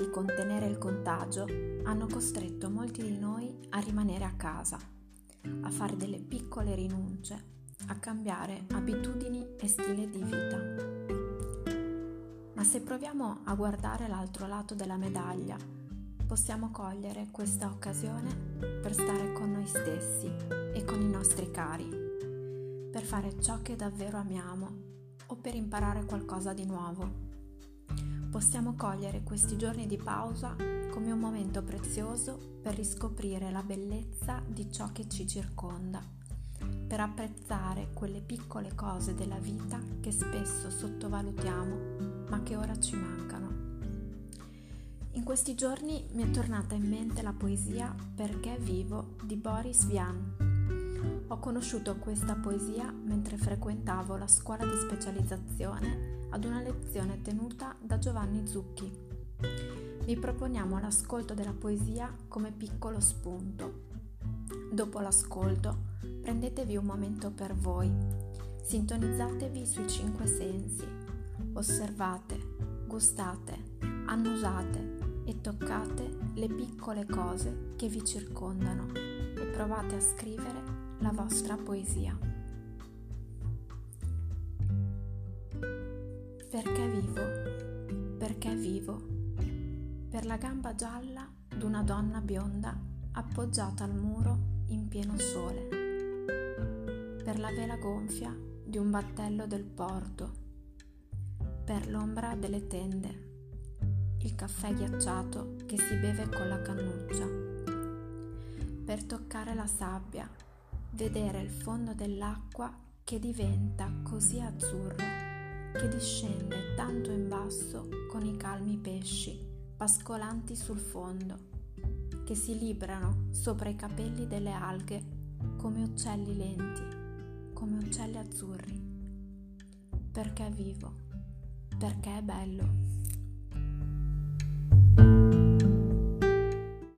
per contenere il contagio hanno costretto molti di noi a rimanere a casa, a fare delle piccole rinunce, a cambiare abitudini e stile di vita. Ma se proviamo a guardare l'altro lato della medaglia, possiamo cogliere questa occasione per stare con noi stessi e con i nostri cari, per fare ciò che davvero amiamo o per imparare qualcosa di nuovo possiamo cogliere questi giorni di pausa come un momento prezioso per riscoprire la bellezza di ciò che ci circonda, per apprezzare quelle piccole cose della vita che spesso sottovalutiamo ma che ora ci mancano. In questi giorni mi è tornata in mente la poesia Perché vivo di Boris Vian. Ho conosciuto questa poesia mentre frequentavo la scuola di specializzazione ad una lezione tenuta da Giovanni Zucchi. Vi proponiamo l'ascolto della poesia come piccolo spunto. Dopo l'ascolto, prendetevi un momento per voi, sintonizzatevi sui cinque sensi, osservate, gustate, annusate e toccate le piccole cose che vi circondano e provate a scrivere la vostra poesia. Perché vivo? Perché vivo? Per la gamba gialla d'una donna bionda appoggiata al muro in pieno sole. Per la vela gonfia di un battello del porto. Per l'ombra delle tende. Il caffè ghiacciato che si beve con la cannuccia. Per toccare la sabbia, vedere il fondo dell'acqua che diventa così azzurro che discende tanto in basso con i calmi pesci pascolanti sul fondo, che si librano sopra i capelli delle alghe come uccelli lenti, come uccelli azzurri. Perché vivo? Perché è bello.